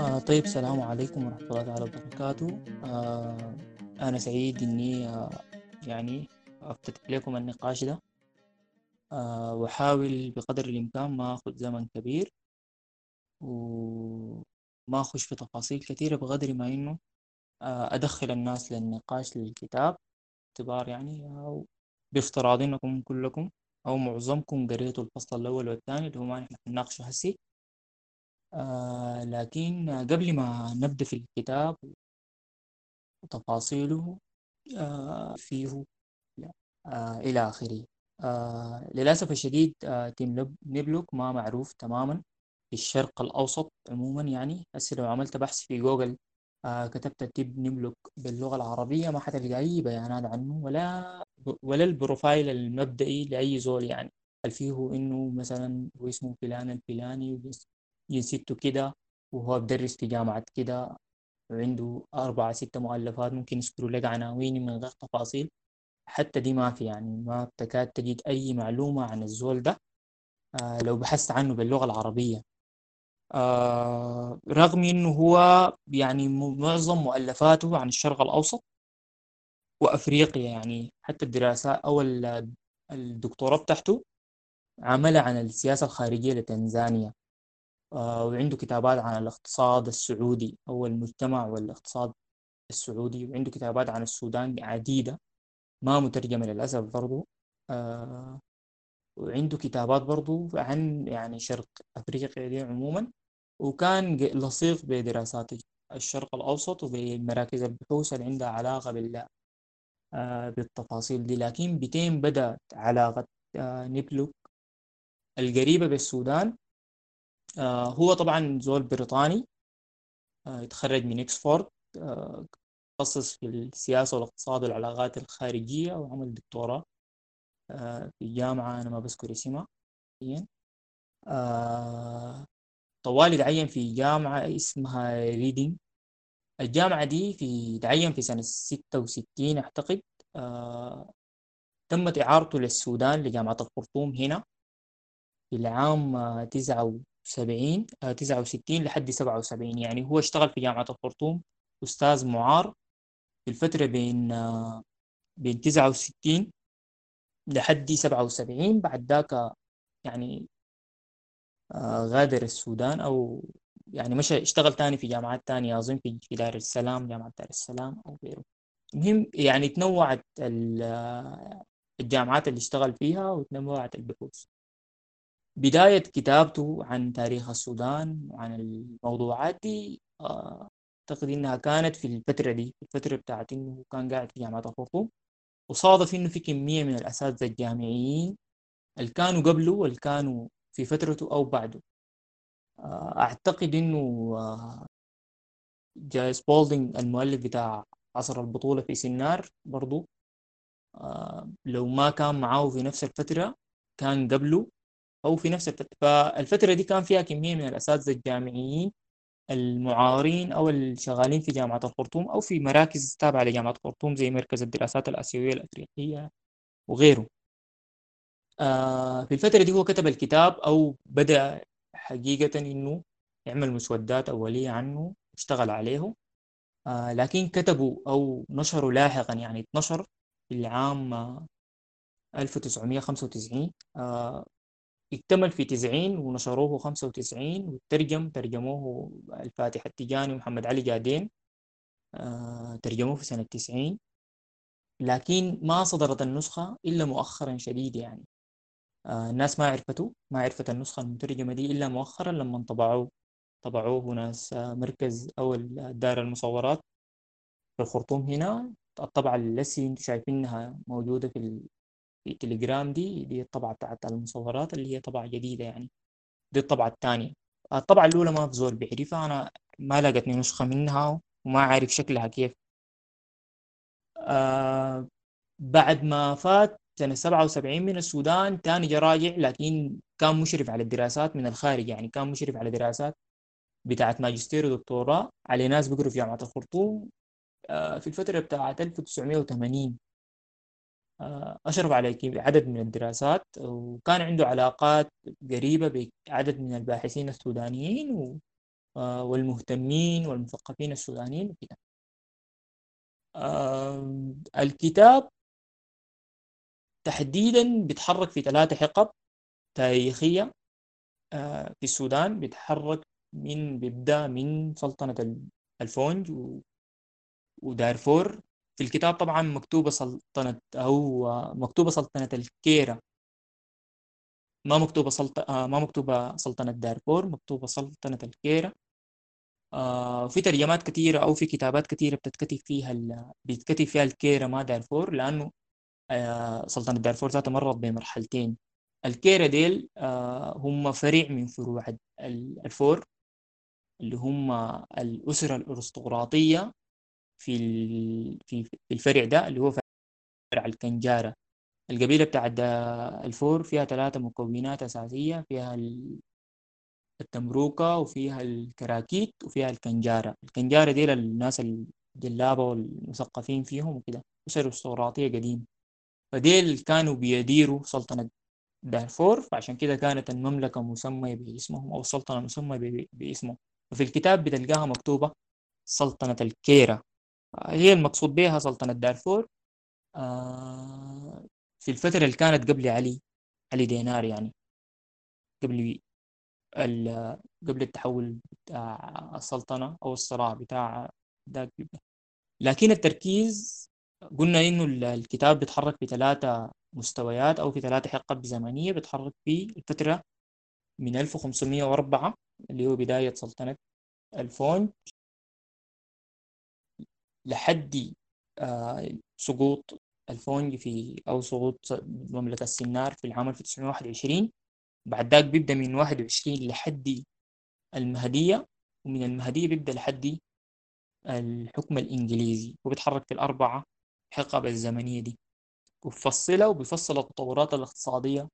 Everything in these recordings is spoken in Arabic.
آه طيب السلام عليكم ورحمة الله تعالى وبركاته. آه أنا سعيد إني آه يعني أفتتح لكم النقاش ده. آه وأحاول بقدر الإمكان ما أخذ زمن كبير وما أخش في تفاصيل كثيرة بقدر ما إنه آه أدخل الناس للنقاش للكتاب. اعتبار يعني أو بافتراض إنكم كلكم أو معظمكم قريتوا الفصل الأول والثاني اللي هو ما نحن حنناقشه هسي. آه لكن قبل ما نبدأ في الكتاب وتفاصيله آه فيه آه إلى آخره. آه للأسف الشديد آه تيم نيبلوك ما معروف تماما في الشرق الأوسط عموما يعني. هسه لو عملت بحث في جوجل آه كتبت تيم نيبلوك باللغة العربية ما حتلقى أي بيانات عنه ولا ولا ال profile المبدئي لأي زول يعني. هل فيه إنه مثلا هو اسمه فلان الفلاني جنسيته كده وهو بدرس في جامعة كده وعنده أربعة ستة مؤلفات ممكن يذكروا لك عناوين من غير تفاصيل. حتى دي ما في يعني ما تكاد تجد أي معلومة عن الزول ده آه لو بحثت عنه باللغة العربية. آه رغم إنه هو يعني معظم مؤلفاته عن الشرق الأوسط وأفريقيا يعني حتى الدراسات أو ال- الدكتوراه بتاعته عملها عن السياسة الخارجية لتنزانيا. وعنده كتابات عن الاقتصاد السعودي أو المجتمع والاقتصاد السعودي وعنده كتابات عن السودان عديدة ما مترجمة للأسف برضو. آه وعنده كتابات برضو عن يعني شرق أفريقيا دي عموما وكان لصيق بدراسات الشرق الأوسط وبمراكز البحوث اللي عندها علاقة بال آه بالتفاصيل دي. لكن بتين بدأت علاقة آه نبلوك القريبة بالسودان آه هو طبعا زول بريطاني آه يتخرج من إكسفورد آه تخصص في السياسة والإقتصاد والعلاقات الخارجية وعمل دكتوراه آه في جامعة أنا ما بذكر اسمها. آه طوالي تعين في جامعة اسمها ريدينج الجامعة دي في تعين في سنة ستة وستين أعتقد آه تمت إعارته للسودان لجامعة الخرطوم هنا في العام آه، وسبعين آه، تسعة وستين لحد سبعة وسبعين. يعني هو اشتغل في جامعة الخرطوم. أستاذ معار في الفترة بين آه، بين تسعة وستين لحد سبعة وسبعين. بعد ذاك يعني آه، غادر السودان أو يعني مشى اشتغل تاني في جامعات تانية أظن في دار السلام جامعة دار السلام أو غيره. المهم يعني تنوعت ال- آه، الجامعات اللي اشتغل فيها وتنوعت البحوث بداية كتابته عن تاريخ السودان وعن الموضوعات دي آه، أعتقد إنها كانت في الفترة دي الفترة بتاعت إنه كان قاعد في جامعة الخرطوم وصادف إنه في كمية من الأساتذة الجامعيين اللي كانوا قبله واللي كانوا في فترته أو بعده. آه، أعتقد إنه آه، جايس بولدينج المؤلف بتاع عصر البطولة في سنار برضو لو ما كان معاه في نفس الفترة كان قبله. أو في نفس الفترة فالفترة دي كان فيها كمية من الأساتذة الجامعيين المعارين أو الشغالين في جامعة الخرطوم أو في مراكز تابعة لجامعة الخرطوم زي مركز الدراسات الآسيوية الأفريقية وغيره. آه في الفترة دي هو كتب الكتاب أو بدأ حقيقة إنه يعمل مسودات أولية عنه اشتغل عليه آه لكن كتبوا أو نشروا لاحقا يعني اتنشر في العام آه، 1995 آه اكتمل في 90 ونشروه 95 وترجم ترجموه الفاتح التجاني ومحمد علي جادين آه ترجموه في سنة 90 لكن ما صدرت النسخة إلا مؤخرا شديد يعني آه الناس ما عرفته ما عرفت النسخة المترجمة دي إلا مؤخرا لما طبعوه طبعوه ناس آه، مركز أو دار المصورات في الخرطوم هنا الطبعة اللي أنتوا شايفينها موجودة في. في التليجرام دي دي الطبعة بتاعت المصورات اللي هي طبعة جديدة يعني. دي الطبعة الثانية. الطبعة الأولى ما في زول بيعرفها أنا ما لقيتني نسخة منها وما عارف شكلها كيف. آه بعد ما فات سنة 77 من السودان تاني جا راجع لكن كان مشرف على الدراسات من الخارج يعني كان مشرف على دراسات بتاعت ماجستير ودكتوراه. على ناس بيقروا في جامعة الخرطوم. آه، في الفترة بتاعت 1980 آه، أشرف على عدد من الدراسات وكان عنده علاقات قريبة بعدد من الباحثين السودانيين آه، والمهتمين والمثقفين السودانيين وكده آه، الكتاب تحديدا بيتحرك في ثلاثة حقب تاريخية آه، في السودان بيتحرك من بيبدأ من سلطنة الفونج ودارفور في الكتاب طبعا مكتوبة سلطنة أو مكتوبة سلطنة الكيرة. ما مكتوبة سلطنة آه، ما مكتوبة سلطنة دارفور مكتوبة سلطنة الكيرة. آه في ترجمات كثيرة أو في كتابات كثيرة بتتكتب فيها ال... بيتكتب فيها الكيرة ما دارفور لأنه آه سلطنة دارفور ذاتها مرت بمرحلتين. الكيرة ديل هم فريع من فروع الفور اللي هم الأسرة الأرستقراطية. في في الفرع ده اللي هو فرع الكنجارة. القبيلة بتاعت الفور فيها ثلاثة مكونات أساسية. فيها التمروكة وفيها الكراكيت وفيها الكنجارة. الكنجارة دي للناس الجلابة والمثقفين فيهم وكده. أسر أرستقراطية قديمة. فديل كانوا بيديروا سلطنة دارفور فعشان كده كانت المملكة مسمية باسمهم أو السلطنة مسمية باسمهم وفي الكتاب بتلقاها مكتوبة سلطنة الكيرة. هي المقصود بها سلطنة دارفور. آه، في الفترة اللي كانت قبل علي علي دينار يعني قبل قبل التحول بتاع السلطنة أو الصراع بتاع ذاك. لكن التركيز قلنا إنه الكتاب بيتحرك في ثلاثة مستويات أو في ثلاثة حقب زمنية بيتحرك في الفترة من 1504 اللي هو بداية سلطنة الفونج لحد آه، سقوط الفونج في أو سقوط مملكة السنار في العام 1921 بعد ذاك بيبدأ من 21 لحد المهدية ومن المهدية بيبدأ لحد الحكم الإنجليزي وبيتحرك في الأربعة حقب الزمنية دي. وبفصلها وبيفصل التطورات الاقتصادية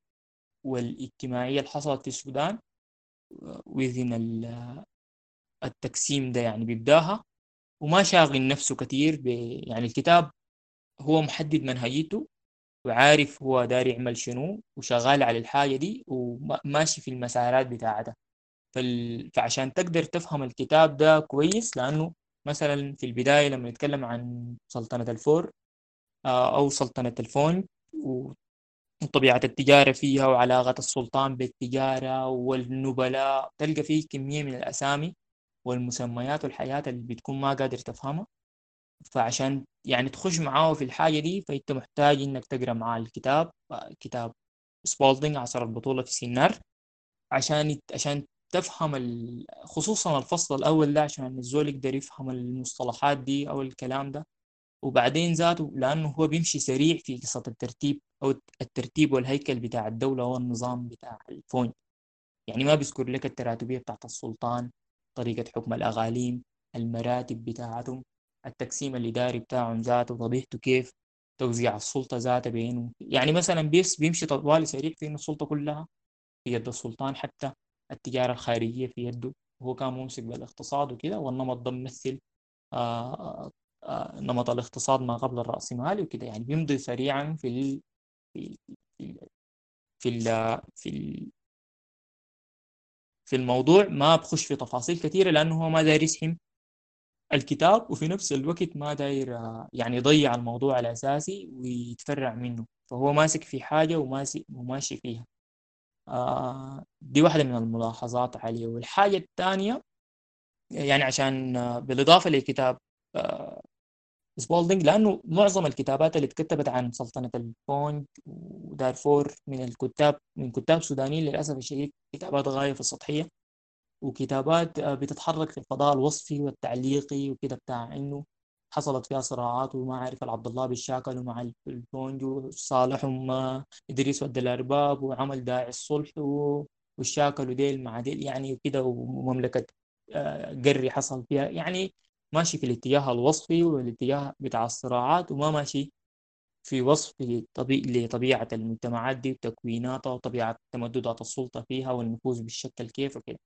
والاجتماعية اللي حصلت في السودان وذن التقسيم ده يعني بيبدأها. وما شاغل نفسه كثير ب... يعني الكتاب هو محدد منهجيته وعارف هو داري يعمل شنو وشغال على الحاجة دي وماشي في المسارات بتاعتها فال... فعشان تقدر تفهم الكتاب ده كويس لأنه مثلا في البداية لما نتكلم عن سلطنة الفور آه، أو سلطنة الفونج وطبيعة التجارة فيها وعلاقة السلطان بالتجارة والنبلاء تلقى فيه كمية من الأسامي. والمسميات والحياة اللي بتكون ما قادر تفهمها. فعشان يعني تخش معاه في الحاجة دي فأنت محتاج إنك تقرأ معاه الكتاب كتاب سبولدنج عصر البطولة في سنار عشان عشان تفهم خصوصا الفصل الأول ده عشان الزول يقدر يفهم المصطلحات دي أو الكلام ده. وبعدين ذاته لأنه هو بيمشي سريع في قصة الترتيب أو الترتيب والهيكل بتاع الدولة والنظام بتاع الفون يعني ما بيذكر لك التراتبية بتاعت السلطان طريقة حكم الأغاليم المراتب بتاعتهم التقسيم الإداري بتاعهم ذاته طبيعته كيف توزيع السلطة ذاتها بينهم. يعني مثلا بيس بيمشي طوالي سريع في إنه السلطة كلها في يد السلطان حتى التجارة الخارجية في يده. وهو كان ممسك بالاقتصاد وكده والنمط ده ممثل آه آه نمط الاقتصاد ما قبل الرأسمالي وكده. يعني بيمضي سريعا في ال في في في ال في, ال في الموضوع ما بخش في تفاصيل كثيرة لأنه هو ما داير يسهم الكتاب وفي نفس الوقت ما داير يعني يضيع الموضوع الأساسي ويتفرع منه. فهو ماسك في حاجة وماشي وماشي فيها. آه دي واحدة من الملاحظات عليه. والحاجة الثانية يعني عشان بالإضافة لكتاب آه سبولدنج لأنه معظم الكتابات اللي اتكتبت عن سلطنة الفونج ودارفور من الكتاب من كتاب سودانيين للأسف الشديد كتابات غاية في السطحية وكتابات آه، بتتحرك في الفضاء الوصفي والتعليقي وكده بتاع إنه حصلت فيها صراعات وما عارف العبدلاب اتشاكلوا مع الفونج وصالحهم إدريس ود الأرباب وعمل داعي الصلح والشاكل وديل مع ديل يعني وكده ومملكة آه، قري حصل فيها. يعني ماشي في الاتجاه الوصفي والاتجاه بتاع الصراعات وما ماشي في وصف لطبيعة المجتمعات دي وتكويناتها وطبيعة تمددات السلطة فيها والنفوذ بالشكل كيف وكده.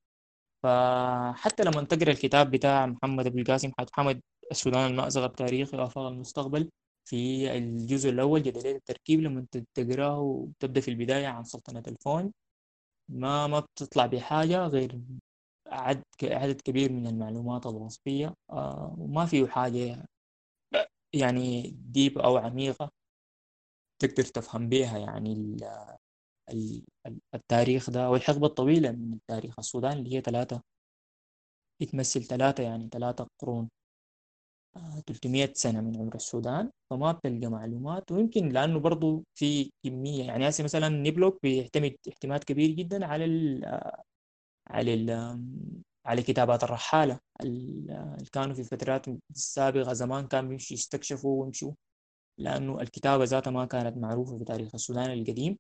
فحتى لما تقرأ الكتاب بتاع محمد أبو القاسم محمد السودان المأزق التاريخي وآفاق المستقبل في الجزء الأول جدلية التركيب لما تقرأه وتبدأ في البداية عن سلطنة الفون ما ما بتطلع بحاجة غير عدد كبير من المعلومات الوصفية آه، وما فيه حاجة يعني ديب أو عميقة تقدر تفهم بيها يعني التاريخ ده والحقبة الطويلة من تاريخ السودان اللي هي ثلاثة بتمثل ثلاثة يعني ثلاثة قرون 300 آه، سنة من عمر السودان. فما بتلقى معلومات ويمكن لأنه برضو في كمية يعني هسه مثلا نبلوك بيعتمد اعتماد كبير جدا على ال على على كتابات الرحالة. اللي كانوا في فترات السابقة زمان كانوا بيمشوا يستكشفوا ويمشوا لأنه الكتابة ذاتها ما كانت معروفة في تاريخ السودان القديم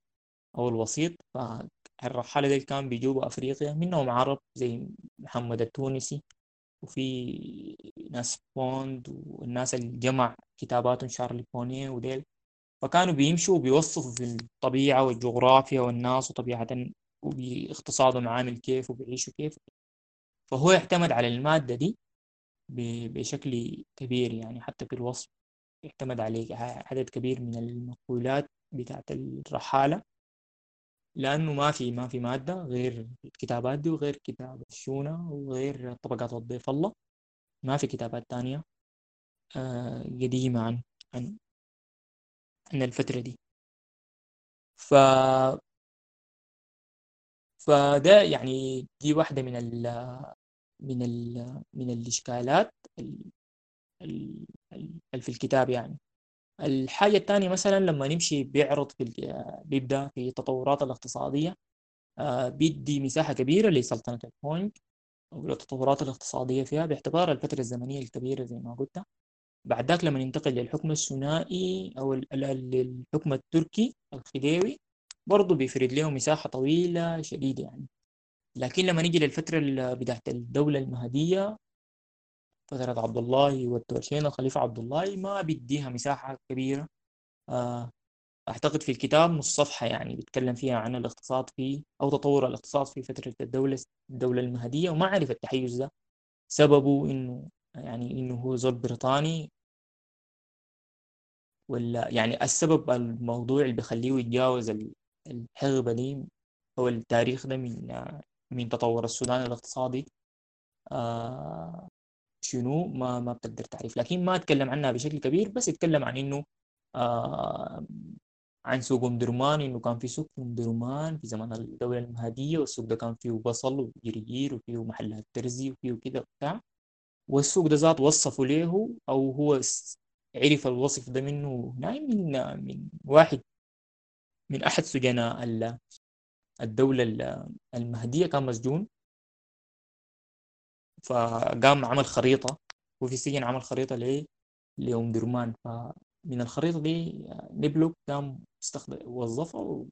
أو الوسيط. فالرحالة دي كان بيجوبوا أفريقيا منهم عرب زي محمد التونسي وفي ناس بوند والناس اللي جمع كتاباتهم شارلي بونيه وديل. فكانوا بيمشوا وبيوصفوا في الطبيعة والجغرافيا والناس وطبيعة وباقتصادهم عامل كيف وبيعيشوا كيف. فهو يعتمد على المادة دي بشكل كبير يعني حتى في الوصف يعتمد عليه عدد كبير من المقولات بتاعت الرحالة. لأنه ما في ما في مادة غير الكتابات دي وغير كتاب الشونة وغير طبقات الضيف الله. ما في كتابات تانية آه، قديمة عن عن عن الفترة دي. ف فده يعني دي واحدة من ال من ال من الإشكالات اللي في الكتاب يعني. الحاجة الثانية مثلا لما نمشي بيعرض في بيبدأ في التطورات الاقتصادية آه، بيدي مساحة كبيرة لسلطنة الهونج والتطورات الاقتصادية فيها باعتبار الفترة الزمنية الكبيرة زي ما قلت. بعد ذاك لما ننتقل للحكم الثنائي أو الحكم التركي الخديوي برضه بيفرد له مساحة طويلة شديدة يعني. لكن لما نيجي للفترة بتاعت الدولة المهدية فترة عبد الله والتورشين الخليفة عبد الله ما بيديها مساحة كبيرة. آه، أعتقد في الكتاب نص صفحة يعني بيتكلم فيها عن الاقتصاد في أو تطور الاقتصاد في فترة الدولة الدولة المهدية. وما عرف التحيز ده سببه إنه يعني إنه هو زول بريطاني ولا يعني السبب الموضوع اللي بيخليه يتجاوز الحقبة دي هو التاريخ ده من من تطور السودان الاقتصادي آه شنو؟ ما ما بتقدر تعرف. لكن ما أتكلم عنها بشكل كبير بس اتكلم عن إنه آه عن سوق ام درمان إنه كان في سوق ام درمان في زمن الدولة المهدية والسوق ده كان فيه بصل وجرجير وفيه محلات ترزي وفيه كده وبتاع. والسوق ده ذات وصفوا له أو هو عرف الوصف ده منه نايم من من واحد من أحد سجناء الدولة المهدية كان مسجون. فقام عمل خريطة وفي السجن عمل خريطة ليه لأم درمان. فمن الخريطة دي نبلوك قام استخدم وظفها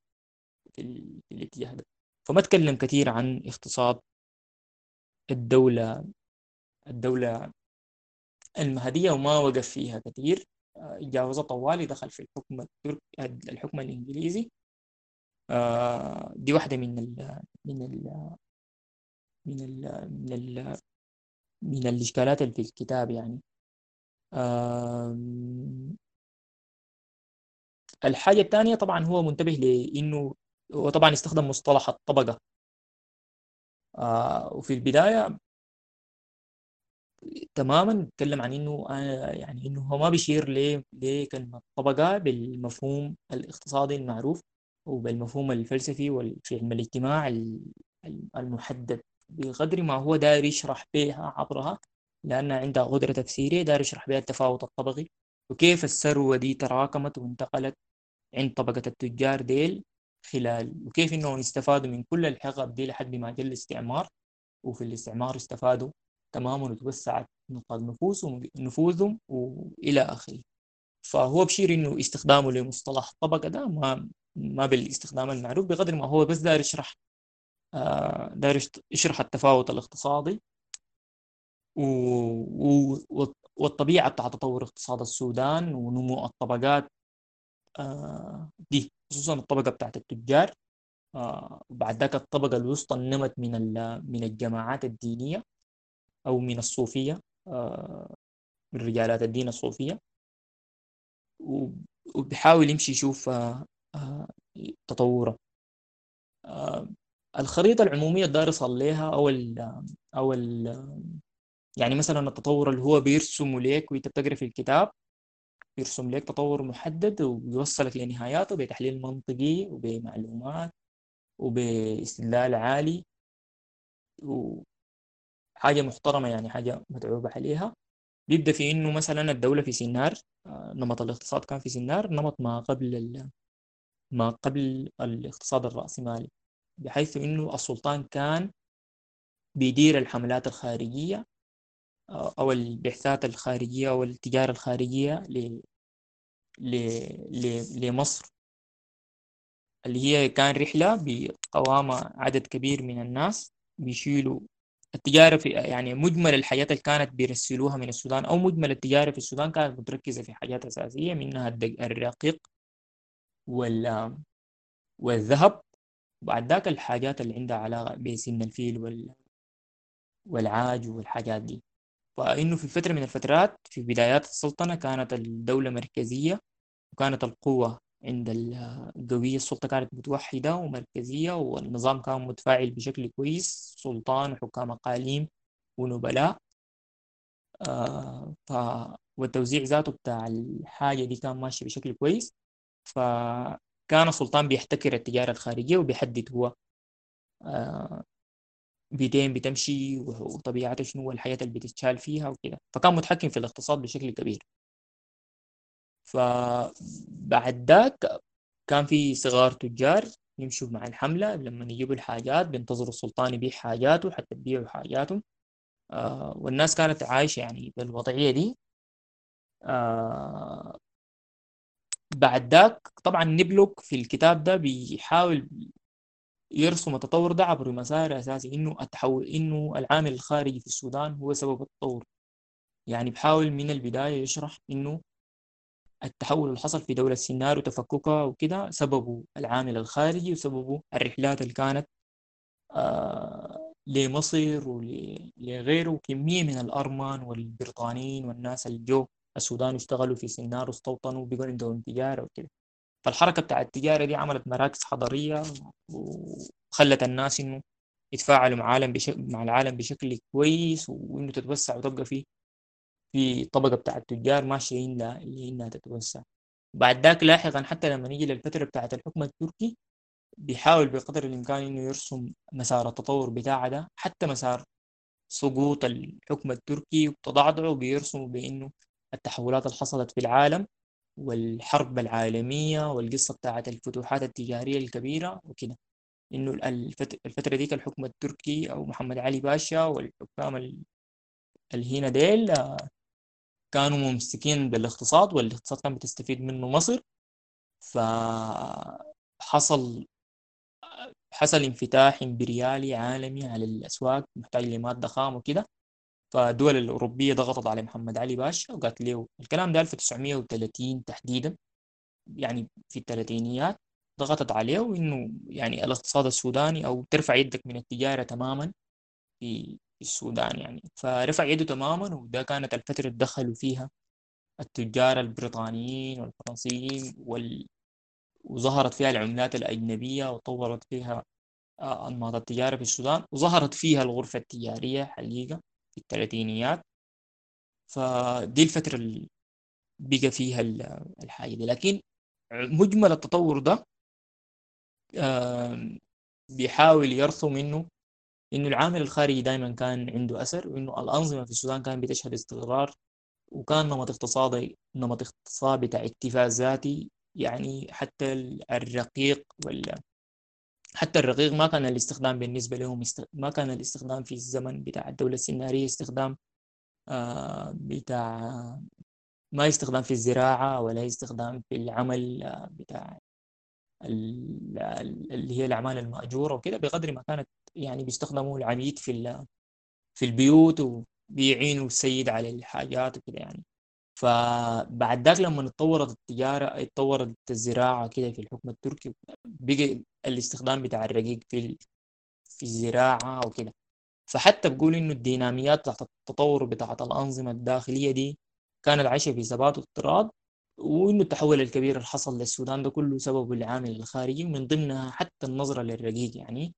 في, في الاتجاه ده. فما تكلم كثير عن اقتصاد الدولة الدولة المهدية وما وقف فيها كثير. جاوز طوالي دخل في الحكم الترك الحكم الإنجليزي. آه، دي واحدة من ال من ال من ال من ال من الإشكالات اللي في الكتاب يعني. الحاجة الثانية طبعا هو منتبه لأنه هو طبعا استخدم مصطلح الطبقة. آه، وفي البداية تماما بيتكلم عن إنه آه، يعني إنه هو ما بيشير لكلمه طبقة بالمفهوم الاقتصادي المعروف وبالمفهوم الفلسفي وفي علم الاجتماع المحدد. بقدر ما هو داير يشرح بها عبرها لأن عندها قدرة تفسيرية داير يشرح بها التفاوت الطبقي. وكيف الثروة دي تراكمت وانتقلت عند طبقة التجار ديل خلال وكيف انهم استفادوا من كل الحقب دي لحد ما جاء الاستعمار. وفي الاستعمار استفادوا تماما وتوسعت نطاق نفوسهم نفوذهم وإلى آخره. فهو بشير إنه استخدامه لمصطلح الطبقه ده ما ما بالاستخدام المعروف بقدر ما هو بس داير يشرح آه، داير يشرح التفاوت الاقتصادي و... و... والطبيعة بتاع تطور اقتصاد السودان ونمو الطبقات آه، دي خصوصا الطبقة بتاعت التجار. آه، وبعد ذاك الطبقة الوسطى نمت من من الجماعات الدينية. أو من الصوفية من رجالات الدين الصوفية. وبيحاول يمشي يشوف تطوره. الخريطة العمومية الدار يصل لها أو ال أو ال يعني مثلا التطور اللي هو بيرسمه ليك وأنت بتقرأ في الكتاب بيرسم لك تطور محدد وبيوصلك لنهاياته بتحليل منطقي وبمعلومات وباستدلال عالي. وحاجة محترمة يعني حاجة متعوبة عليها. بيبدأ في إنه مثلا الدولة في سنار آه، نمط الاقتصاد كان في سنار نمط ما قبل ما قبل الاقتصاد الرأسمالي بحيث إنه السلطان كان بيدير الحملات الخارجية آه، أو البعثات الخارجية أو التجارة الخارجية ل... ل... ل... لمصر. اللي هي كان رحلة بقوامة عدد كبير من الناس بيشيلوا التجارة في يعني مجمل الحاجات اللي كانت بيرسلوها من السودان أو مجمل التجارة في السودان كانت متركزة في حاجات أساسية منها الرقيق وال والذهب. وبعد ذاك الحاجات اللي عندها علاقة بسن الفيل وال والعاج والحاجات دي. فإنه في فترة من الفترات في بدايات السلطنة كانت الدولة مركزية وكانت القوة عند القوية السلطة كانت متوحدة ومركزية والنظام كان متفاعل بشكل كويس سلطان وحكام أقاليم ونبلاء. آه ف والتوزيع ذاته بتاع الحاجة دي كان ماشي بشكل كويس. فكان السلطان بيحتكر التجارة الخارجية وبيحدد هو آه بيدين بتمشي وطبيعتها شنو الحياة اللي بتتشال فيها وكده. فكان متحكم في الاقتصاد بشكل كبير. فبعد ذاك كان في صغار تجار يمشوا مع الحملة لما يجيبوا الحاجات بينتظروا السلطان يبيع حاجاته حتى يبيعوا حاجاتهم. آه والناس كانت عايشة يعني بالوضعية دي. آه بعد ذاك طبعا نبلوك في الكتاب ده بيحاول يرسم التطور ده عبر مسار اساسي إنه التحول إنه العامل الخارجي في السودان هو سبب التطور. يعني بحاول من البداية يشرح إنه التحول اللي حصل في دولة سينار وتفككها وكده سببه العامل الخارجي وسببه الرحلات اللي كانت آه لمصر ولغيره كمية من الأرمان والبريطانيين والناس اللي جو السودان واشتغلوا في سينار واستوطنوا وبقوا عندهم تجارة وكده. فالحركة بتاع التجارة دي عملت مراكز حضرية وخلت الناس إنه يتفاعلوا مع العالم بشكل مع العالم بشكل كويس وإنه تتوسع وتبقى في في طبقة بتاع التجار ماشية إنها اللي إنها تتوسع. بعد ذاك لاحقا حتى لما نيجي للفترة بتاعت الحكم التركي بيحاول بقدر الإمكان إنه يرسم مسار التطور بتاعه ده حتى مسار سقوط الحكم التركي وتضعضعه بيرسموا بإنه التحولات اللي حصلت في العالم والحرب العالمية والقصة بتاعت الفتوحات التجارية الكبيرة وكده. إنه الفترة ديك الحكم التركي أو محمد علي باشا والحكام اللي هنا ديل كانوا ممسكين بالاقتصاد والاقتصاد كان بتستفيد منه مصر. فحصل حصل انفتاح امبريالي عالمي على الأسواق محتاج لمادة خام وكده. فالدول الأوروبية ضغطت على محمد علي باشا وقالت له الكلام ده 1930 تحديدا يعني في الثلاثينيات ضغطت عليه وإنه يعني الاقتصاد السوداني أو ترفع يدك من التجارة تماما في السودان يعني. فرفع يده تماما وده كانت الفترة اللي دخلوا فيها التجار البريطانيين والفرنسيين وال... وظهرت فيها العملات الأجنبية وطورت فيها آه، أنماط التجارة في السودان وظهرت فيها الغرفة التجارية حقيقة في الثلاثينيات. فدي الفترة اللي بقى فيها الحاجة دي. لكن مجمل التطور ده بيحاول يرسم انه إنه العامل الخارجي دائما كان عنده أثر وإنه الأنظمة في السودان كانت بتشهد استقرار وكان نمط اقتصادي نمط اقتصاد بتاع اكتفاء ذاتي يعني حتى الرقيق ولا حتى الرقيق ما كان الاستخدام بالنسبة لهم. ما كان الاستخدام في الزمن بتاع الدولة السنارية استخدام آه بتاع ما استخدام في الزراعة ولا استخدام في العمل آه بتاع اللي هي الأعمال المأجورة وكده بقدر ما كانت يعني بيستخدموا العبيد في في البيوت وبيعينوا السيد على الحاجات وكده يعني. فبعد ذاك لما اتطورت التجارة اتطورت الزراعة كده في الحكم التركي بقى الاستخدام بتاع الرقيق في في الزراعة وكده. فحتى بقول إنه الديناميات تحت التطور بتاعت الأنظمة الداخلية دي كانت عايشة في ثبات واضطراد وإنه التحول الكبير اللي حصل للسودان ده كله سببه العامل الخارجي ومن ضمنها حتى النظرة للرقيق يعني.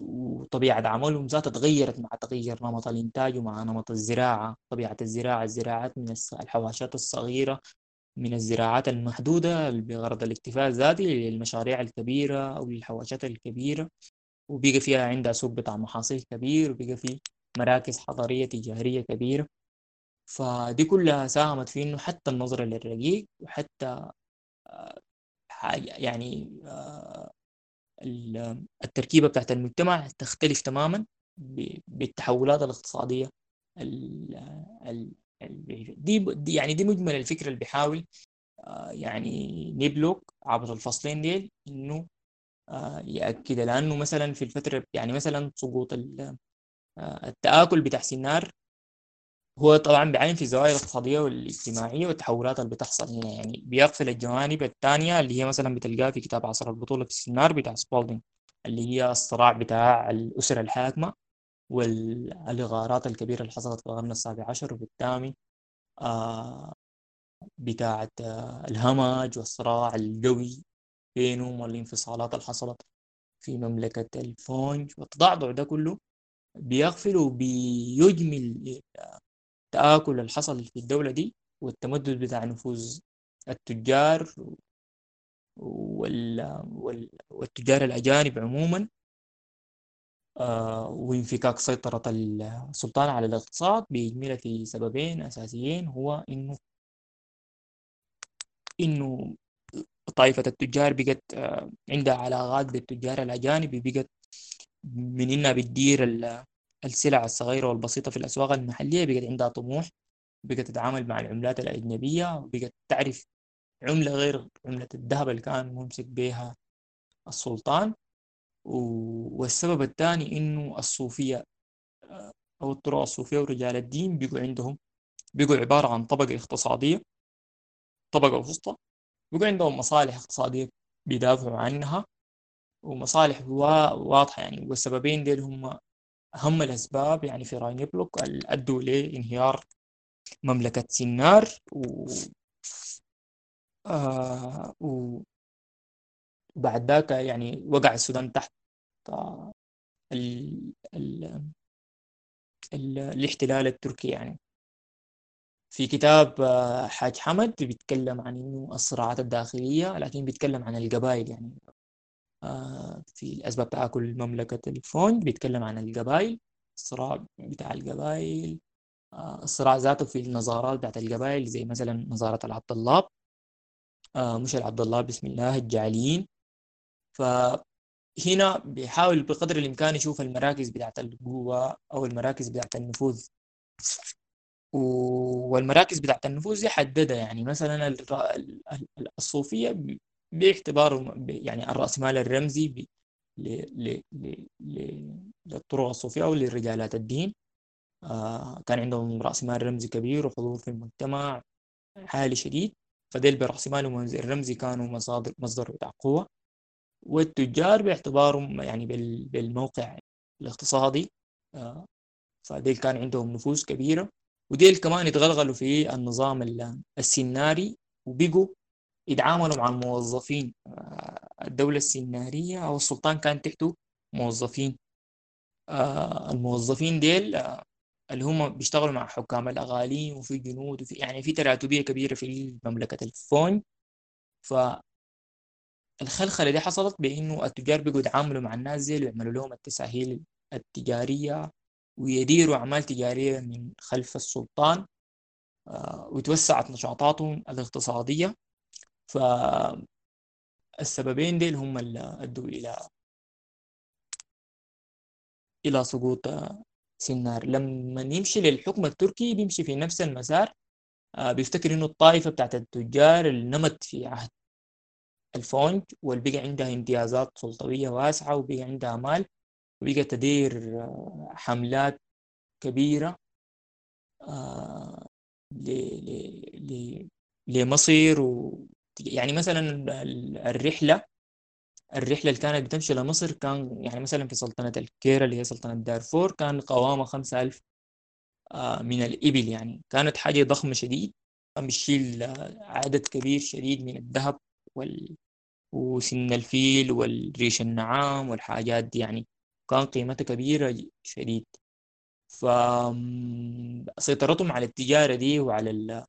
وطبيعة عملهم ذاتها تغيرت مع تغير نمط الإنتاج ومع نمط الزراعة. طبيعة الزراعة الزراعات من الحواشات الصغيرة من الزراعات المحدودة بغرض الاكتفاء الذاتي للمشاريع الكبيرة أو للحواشات الكبيرة. وبقى فيها عندها سوق بتاع محاصيل كبير وبقى في مراكز حضرية تجارية كبيرة. فدي كلها ساهمت في إنه حتى النظرة للرقيق وحتى آه، يعني آه، التركيبة بتاعت المجتمع تختلف تماما بالتحولات الاقتصادية دي يعني دي مجمل الفكرة اللي بيحاول آه، يعني نبلوك عبر الفصلين ديل إنه يأكد لأنه مثلا في الفترة يعني مثلا سقوط التآكل بتاع سنار هو طبعا بيعين في الزوايا الاقتصادية والاجتماعية والتحولات اللي بتحصل هنا. يعني بيغفل الجوانب الثانية اللي هي مثلا بتلقاها في كتاب عصر البطولة في السنار بتاع سبولدين اللي هي الصراع بتاع الأسرة الحاكمة والغارات الكبيرة اللي حصلت في القرن السابع عشر وبالتالي آه بتاعة آه الهمج والصراع القوي بينهم والانفصالات اللي حصلت في مملكة الفونج. والتضعضع ده كله بيغفل وبيجمل التآكل اللي حصل في الدولة دي والتمدد بتاع نفوذ التجار وال... وال... والتجار الأجانب عموما آه وانفكاك سيطرة السلطان على الاقتصاد بيجملها في سببين أساسيين هو إنه إنه طائفة التجار بقت آه عندها علاقات بالتجار الأجانب بقت من إنها بتدير السلع الصغيرة والبسيطة في الأسواق المحلية بقت عندها طموح بقت تتعامل مع العملات الأجنبية وبقت تعرف عملة غير عملة الذهب اللي كان ممسك بها السلطان. والسبب الثاني إنه الصوفية آه، أو الطرق الصوفية ورجال الدين بقوا عندهم بقوا عبارة عن طبقة اقتصادية طبقة وسطى بقوا عندهم مصالح اقتصادية بيدافعوا عنها ومصالح واضحة يعني. والسببين ديل هم أهم الأسباب يعني في راي نيبلوك اللي أدوا لانهيار مملكة سنار و آه وبعد ذاك يعني وقع السودان تحت ال... ال... ال... الاحتلال التركي يعني. في كتاب آه، حاج حمد بيتكلم عن إنه الصراعات الداخلية لكن بيتكلم عن القبائل يعني. آه، في أسباب تآكل مملكة الفونج بيتكلم عن القبائل الصراع بتاع القبائل آه، الصراع ذاته في النظارات بتاعت القبائل زي مثلا نظارة العبد الله آه، مش العبد الله بسم الله الجعليين. فهنا بيحاول بقدر الإمكان يشوف المراكز بتاعت القوة أو المراكز بتاعت النفوذ. والمراكز بتاعت النفوذ يحددها يعني مثلا الصوفية باعتباره يعني الرأسمال الرمزي للطرق الصوفية أو لرجالات الدين. آه كان عندهم رأس مال رمزي كبير وحضور في المجتمع عالي شديد. فديل برأس مالهم الرمزي كانوا مصادر مصدر بتاع قوة. والتجار باعتبارهم يعني بالموقع الاقتصادي. آه فديل كان عندهم نفوذ كبيرة. وديل كمان يتغلغلوا في النظام السناري. وبقوا يتعاملوا مع الموظفين آه، الدولة السنارية أو السلطان كان تحته موظفين. آه، الموظفين ديل آه، اللي هم بيشتغلوا مع حكام الأغاليم وفي جنود وفي يعني في تراتبية كبيرة في مملكة الفون. ف الخلخلة دي حصلت بإنه التجار بيقوا يتعاملوا مع الناس دي ويعملوا لهم التساهيل التجارية ويديروا أعمال تجارية من خلف السلطان وتوسعت نشاطاتهم الاقتصادية. فالسببين ديل هم اللي أدوا إلى إلى سقوط سنار. لما يمشي للحكم التركي بيمشي في نفس المسار آه، بيفتكر إنه الطائفة بتاعت التجار اللي نمت في عهد الفونج واللي بقى عندها امتيازات سلطوية واسعة وبقى عندها مال وبقى تدير آه، حملات كبيرة آه، لمصر يعني مثلا الرحلة الرحلة اللي كانت بتمشي لمصر كان يعني مثلا في سلطنة الكيرا اللي هي سلطنة دارفور كان قوامها خمسة ألف آه، من الإبل يعني. كانت حاجة ضخمة شديد كان بيشيل عدد كبير شديد من الذهب وال وسن الفيل والريش النعام والحاجات دي يعني. كان قيمتها كبيرة شديد. فسيطرتهم على التجارة دي وعلى ال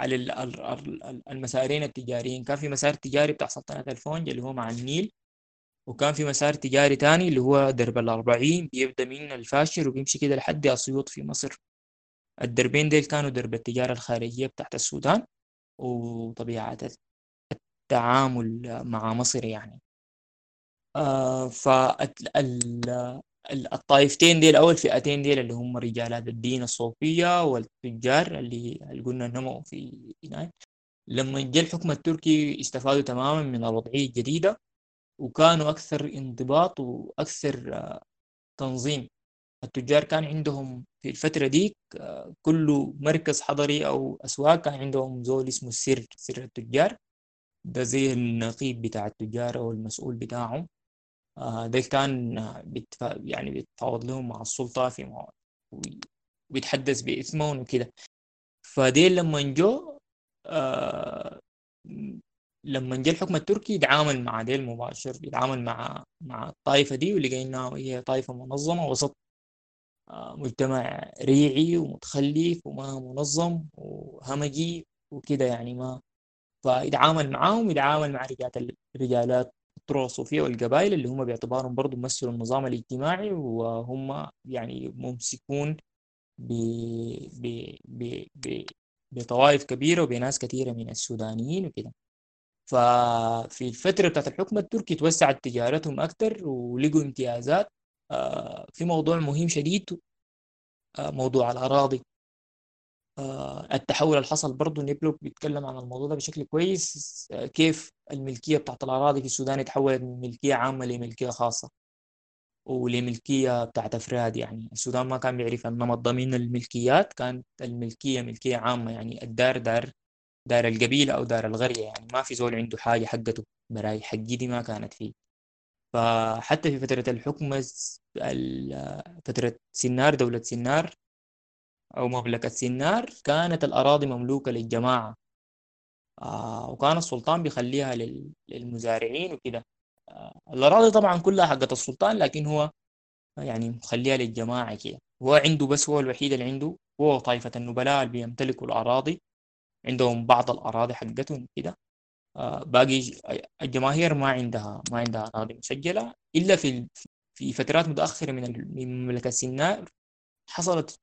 على ال- ال- ال- المسارين التجاريين. كان في مسار تجاري بتاع سلطنة الفونج اللي هو مع النيل وكان في مسار تجاري تاني اللي هو درب الأربعين بيبدأ من الفاشر وبيمشي كده لحد أسيوط في مصر. الدربين ديل كانوا درب التجارة الخارجية بتاعت السودان وطبيعة التعامل مع مصر يعني. آه فالطائفتين ديل أو الفئتين ديل اللي هم رجالات الدين الصوفية والتجار اللي, قلنا نموا في هناك. لما جاء الحكم التركي استفادوا تماما من الوضعية الجديدة وكانوا أكثر انضباط وأكثر آه، تنظيم. التجار كان عندهم في الفترة دي آه، كل مركز حضري أو أسواق كان عندهم زول اسمه السر سر التجار. ده زي النقيب بتاع التجار أو المسؤول بتاعهم. ده كان آه، بيتفا يعني بيتفاوض لهم مع السلطة في مو... وبيتحدث باسمهم وكده. فديل لما جو آه لما جاء الحكم التركي يتعامل مع ديل مباشر يتعامل مع مع الطائفة دي ولقى إنها هي طائفة منظمة وسط آه، مجتمع ريعي ومتخلف وما منظم وهمجي وكده يعني ما. فيتعامل معاهم يتعامل مع رجال الرجالات الطرق الصوفية والقبائل اللي هم باعتبارهم برضو بيمثلوا النظام الاجتماعي وهم يعني ممسكون ب ب ب ب بطوائف كبيرة وبناس كثيرة من السودانيين وكده. ففي الفترة بتاعت الحكم التركي توسعت تجارتهم أكتر ولقوا امتيازات. آه، في موضوع مهم شديد آه، موضوع الأراضي. التحول اللي حصل برضه نيبلوك بيتكلم عن الموضوع ده بشكل كويس. آه، كيف الملكية بتاعت الأراضي في السودان اتحولت من ملكية عامة لملكية خاصة ولملكية بتاعت أفراد. يعني السودان ما كان بيعرف النمط ده من الملكيات كانت الملكية ملكية عامة يعني الدار دار دار القبيلة أو دار القرية يعني ما في زول عنده حاجة حقته براي حقي دي ما كانت فيه. فحتى في فترة الحكم ال- فترة سنار دولة سنار أو مملكة سنار كانت الأراضي مملوكة للجماعة. آه وكان السلطان بيخليها لل- للمزارعين وكده. آه الأراضي طبعا كلها حقت السلطان لكن هو يعني مخليها للجماعة كده. هو عنده بس هو الوحيد اللي عنده هو طائفة النبلاء اللي بيمتلكوا الأراضي. عندهم بعض الأراضي حقتهم كده. آه، باقي الجماهير ما عندها ما عندها أراضي مسجلة. إلا في في فترات متأخرة من مملكة سيناء حصلت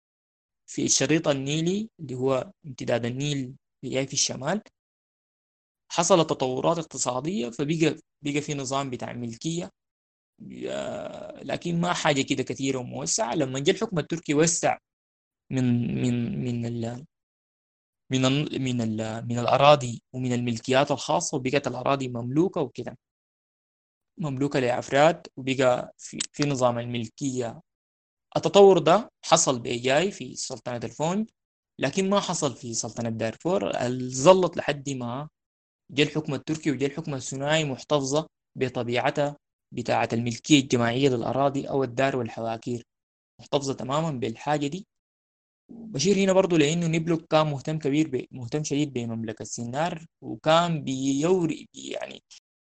في الشريط النيلي اللي هو امتداد النيل في الشمال. حصلت تطورات اقتصادية فبقى بقى في نظام بتاع ملكية آه، لكن ما حاجة كده كثيرة وموسعة. لما جاء الحكم التركي وسع من من من ال من ال من ال من الأراضي ومن الملكيات الخاصة وبقت الأراضي مملوكة وكده مملوكة لأفراد وبقى في, في نظام الملكية التطور ده حصل بإيجاي في سلطنة الفونج لكن ما حصل في سلطنة دارفور ظلت لحد ما جاء الحكم التركي وجاء الحكم الثنائي محتفظة بطبيعتها بتاعة الملكية الجماعية للأراضي أو الدار والحواكير محتفظة تماما بالحاجة دي بشير هنا برضو لأنه نبلوك كان مهتم كبير. مهتم شديد بمملكة سينار وكان بيوري يعني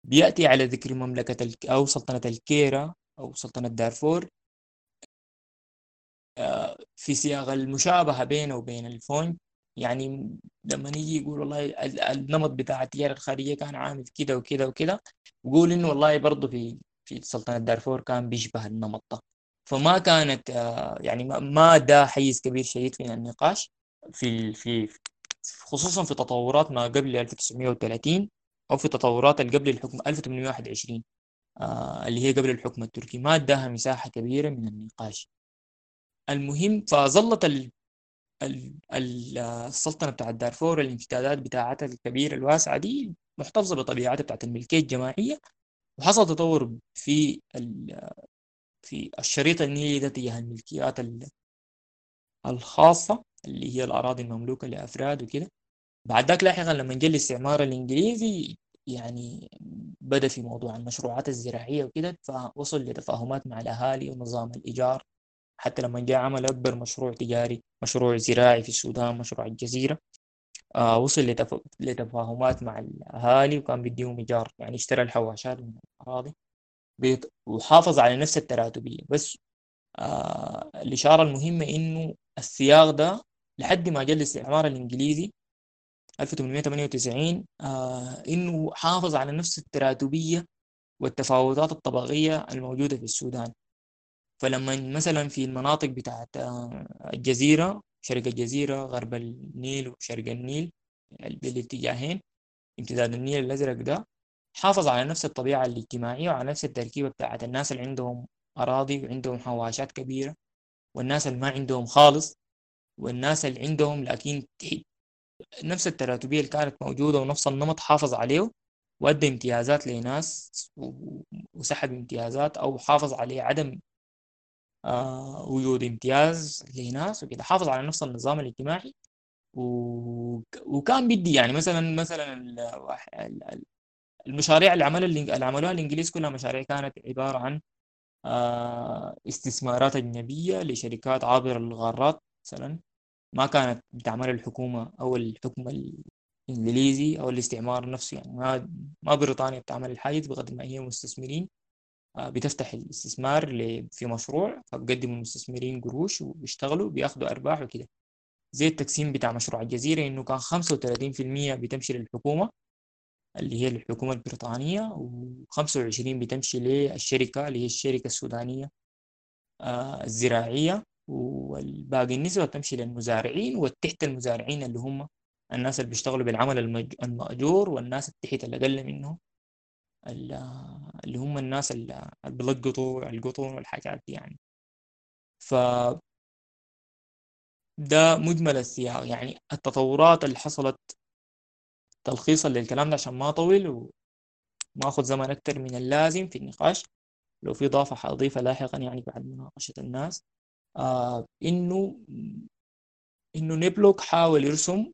بيأتي على ذكر مملكة. أو سلطنة الكيرا أو سلطنة دارفور في سياق المشابهة بينه وبين الفونج يعني لما نيجي يقول والله ال- النمط بتاع التجارة الخارجية كان عامل كده وكده وكده يقول إنه والله برضه في في سلطنة دارفور كان بيشبه النمط ده. فما كانت يعني ما ده حيز كبير شديد في النقاش في في خصوصا في تطورات ما قبل 1930 أو في تطورات اللي قبل الحكم 1821 آه، اللي هي قبل الحكم التركي. ما اداها مساحة كبيرة من النقاش. المهم فظلت ال... ال... ال- السلطنة بتاعت دارفور الامتدادات بتاعتها الكبيرة الواسعة دي محتفظة بطبيعتها بتاعت الملكية الجماعية وحصل تطور في ال... في الشريط النيلي ده تجاه الملكيات ال- الخاصة اللي هي الأراضي المملوكة لأفراد وكده. بعد ذاك لاحقا لما جاء الاستعمار الإنجليزي يعني بدأ في موضوع المشروعات الزراعية وكده فوصل لتفاهمات مع الأهالي ونظام الإيجار. حتى لما جاء عمل أكبر مشروع تجاري مشروع زراعي في السودان مشروع الجزيرة آه وصل لتف... لتفاهمات مع الأهالي وكان بيديهم إيجار. يعني اشترى الحواشات من الأراضي بيط... وحافظ على نفس التراتبية. بس آه الإشارة المهمة إنه السياق ده لحد ما جاء الاستعمار الإنجليزي 1898 آه إنه حافظ على نفس التراتبية والتفاوتات الطبقية الموجودة في السودان. فلما مثلا في المناطق بتاعت آه، الجزيرة شرق الجزيرة غرب النيل وشرق النيل بالاتجاهين امتداد النيل الأزرق ده حافظ على نفس الطبيعة الاجتماعية وعلى نفس التركيبة بتاعت الناس اللي عندهم أراضي وعندهم حواشات كبيرة والناس اللي ما عندهم خالص والناس اللي عندهم لكن نفس التراتبية اللي كانت موجودة ونفس النمط حافظ عليه وأدى امتيازات لناس وسحب امتيازات أو حافظ عليه عدم آه وجود امتياز لناس وكده حافظ على نفس النظام الاجتماعي. وكان بدي يعني مثلا مثلا المشاريع اللي عملها اللي عملوها الإنجليز كلها مشاريع كانت عبارة عن آه استثمارات أجنبية لشركات عابرة للغارات مثلا. ما كانت بتعمل الحكومة أو الحكم الإنجليزي أو الاستعمار نفسه يعني. ما ما بريطانيا بتعمل الحاجة بقدر ما هي مستثمرين. بتفتح الاستثمار في مشروع فبقدموا المستثمرين قروش وبيشتغلوا بياخدوا أرباح وكده. زي التقسيم بتاع مشروع الجزيرة إنه كان 35% بتمشي للحكومة اللي هي الحكومة البريطانية و25 بتمشي للشركة اللي هي الشركة السودانية آه، الزراعية. والباقي النسبة بتمشي للمزارعين وتحت المزارعين اللي هم الناس اللي بيشتغلوا بالعمل المأجور والناس التحت اللي أقل منهم. اللي هم الناس اللي بيلقطوا القطن والحاجات دي يعني. ف ده مجمل السياق يعني. التطورات اللي حصلت تلخيصا للكلام ده عشان ما أطول وما أخذ زمن أكتر من اللازم في النقاش. لو في إضافة حأضيفها لاحقا يعني بعد مناقشة الناس. آه إنه إنه نبلوك حاول يرسم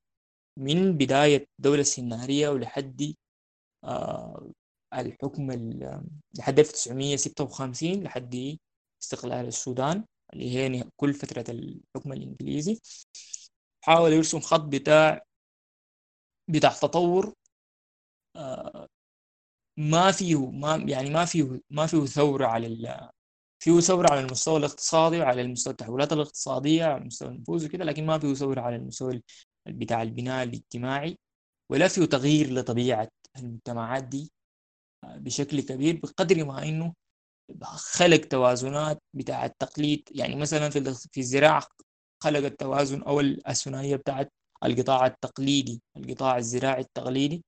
من بداية الدولة السنارية ولحد آه الحكم لحد 1956 لحد استقلال السودان اللي هي كل فترة الحكم الإنجليزي. حاول يرسم خط بتاع بتاع تطور آه، ما فيه ما يعني ما فيه ما فيه ثورة على ال فيه ثورة على المستوى الاقتصادي وعلى المستوى التحولات الاقتصادية على مستوى النفوذ وكده لكن ما فيه ثورة على المستوى بتاع البناء الاجتماعي ولا فيه تغيير لطبيعة المجتمعات دي. بشكل كبير بقدر ما إنه خلق توازنات بتاع التقليد. يعني مثلا في في الزراعة خلق التوازن أو الثنائيه بتاعت القطاع التقليدي القطاع الزراعي التقليدي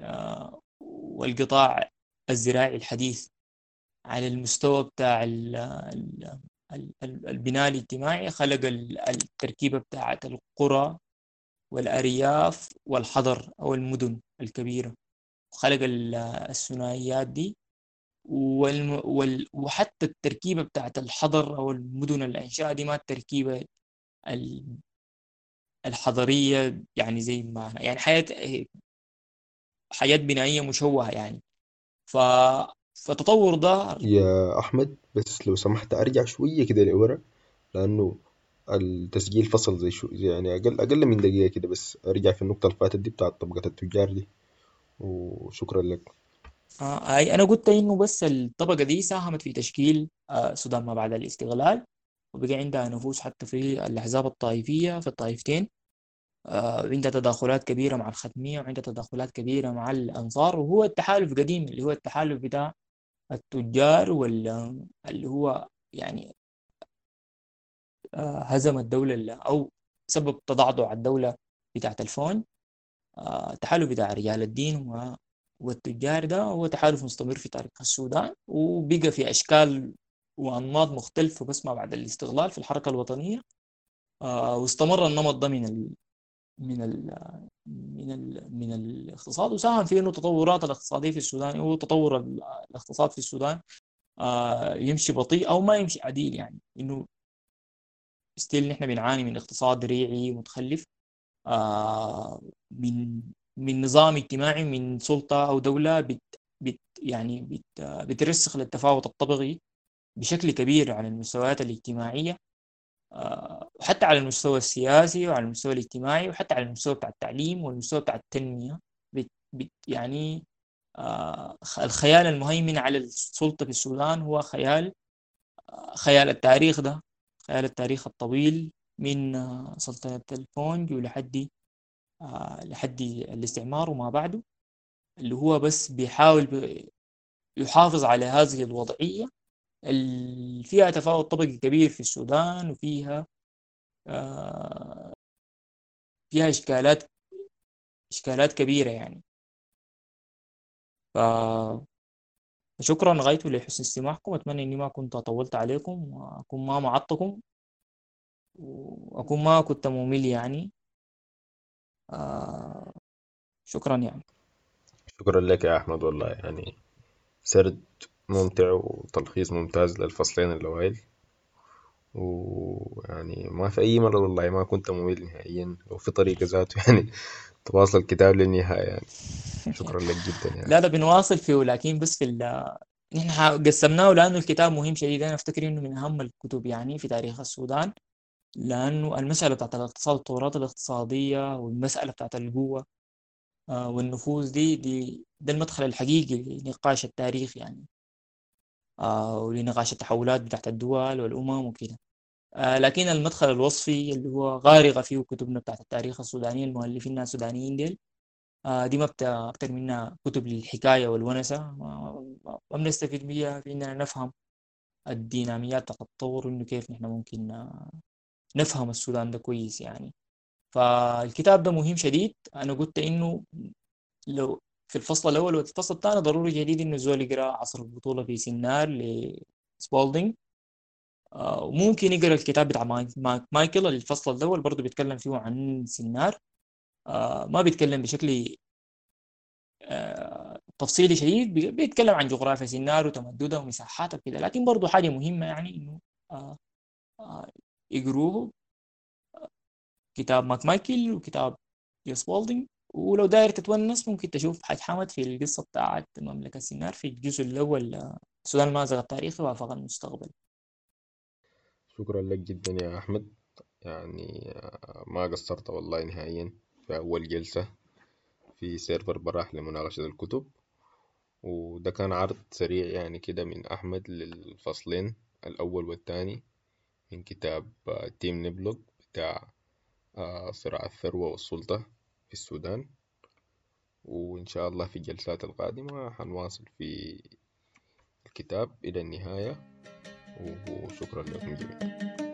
آه، والقطاع الزراعي الحديث. على المستوى بتاع البناء الاجتماعي خلق التركيبة بتاعت القرى والأرياف والحضر أو المدن الكبيرة. خلق الثنائيات دي والم... وال... وحتى التركيبة بتاعت الحضر أو المدن الإنشاء دي ما التركيبة ال... الحضرية يعني زي ما يعني حياة حياة بنائية مشوهة يعني. ف... فتطور ده يا أحمد بس لو سمحت أرجع شوية كده لورا لأنه التسجيل فصل زي شو يعني أقل أقل من دقيقة كده بس أرجع في النقطة اللي فاتت دي بتاعت طبقة التجار دي. وشكرا لك. آه أنا قلت إنه بس الطبقة دي ساهمت في تشكيل آه السودان ما بعد الاستقلال وبقى عندها نفوذ حتى في الأحزاب الطائفية في الطائفتين. آه عندها تداخلات كبيرة مع الختمية وعندها تداخلات كبيرة مع الأنصار وهو التحالف قديم اللي هو التحالف بتاع التجار واللي هو يعني آه هزم الدولة أو سبب تضعضع الدولة بتاعت الفون. التحالف بتاع رجال الدين والتجار ده هو تحالف مستمر في تاريخ السودان وبقى في أشكال وأنماط مختلفة بس ما بعد الاستغلال في الحركة الوطنية. آه، واستمر النمط ده من ال من ال من ال من الاقتصاد. وساهم في إنه التطورات الاقتصادية في السودان هو تطور الاقتصاد في السودان آه، يمشي بطيء أو ما يمشي عديل يعني. إنه ستيل نحن بنعاني من اقتصاد ريعي متخلف. من من نظام اجتماعي من سلطة أو دولة بت بت يعني بت بترسخ للتفاوت الطبقي بشكل كبير على المستويات الاجتماعية آه، حتى على المستوى السياسي وعلى المستوى الاجتماعي وحتى على المستوى بتاع التعليم والمستوى بتاع التنمية. بت بت يعني آه، الخيال المهيمن على السلطة في السودان هو خيال آه، خيال التاريخ ده خيال التاريخ الطويل. من سلطنة الفونج ولحد لحد الاستعمار وما بعده اللي هو بس بيحاول يحافظ على هذه الوضعية. اللي فيها تفاوت طبقي كبير في السودان وفيها آه، فيها إشكالات إشكالات كبيرة يعني. ف شكرا غايته لحسن استماعكم. أتمنى إني ما كنت طولت عليكم وأكون ما معطكم. وأكون ما كنت ممل يعني. آه شكرا يعني. شكرا لك يا أحمد والله. يعني سرد ممتع وتلخيص ممتاز للفصلين الأوائل. ويعني ما في أي مرة والله ما كنت ممل نهائيا وفي طريقة ذاته يعني تواصل الكتاب للنهاية يعني. شكرا لك جدا يعني. لا لا بنواصل فيه لكن بس في نحن قسمناه لأنه الكتاب مهم شديد أنا أفتكر إنه من أهم الكتب يعني في تاريخ السودان. لأنه المسألة بتاعت الاقتصاد والتورات الاقتصادية والمسألة بتاعت القوة آه، والنفوذ دي دي ده المدخل الحقيقي لنقاش التاريخ يعني آه، ولنقاش التحولات بتاعت الدول والأمم وكده. آه، لكن المدخل الوصفي اللي هو غارقة فيه كتبنا بتاعت التاريخ السوداني المؤلفين السودانيين ديل دي ما أكتر منها كتب للحكاية والونسة ما بنستفيد بيها في إننا نفهم الديناميات التطور وإنه كيف نحن ممكن نفهم السودان ده كويس يعني. فالكتاب ده مهم شديد. أنا قلت إنه لو في الفصل الأول والفصل الثاني ضروري جديد إنه الزول يقرأ عصر البطولة في سنار لسبولدينج آه، وممكن يقرأ الكتاب بتاع مايك مايكل الفصل الأول برضه بيتكلم فيه عن سنار. آه، ما بيتكلم بشكل آه، تفصيلي شديد. بيتكلم عن جغرافيا سنار وتمددها ومساحاتها وكده. لكن برضه حاجة مهمة يعني إنه يقروه كتاب ماك مايكل وكتاب جاي سبولدينج ولو داير تتونس ممكن تشوف حاج حمد في القصة بتاعت مملكة سنار في الجزء الأول السودان المأزق التاريخي وآفاق المستقبل. شكرا لك جدا يا أحمد. يعني ما قصرت والله نهائيا في أول جلسة في server براح لمناقشة الكتب. وده كان عرض سريع يعني كده من أحمد للفصلين الأول والثاني. من كتاب تيم نبلوك بتاع آه، صراع الثروة والسلطة في السودان. وإن شاء الله في الجلسات القادمة حنواصل في الكتاب إلى النهاية. وشكرا لكم جميعا.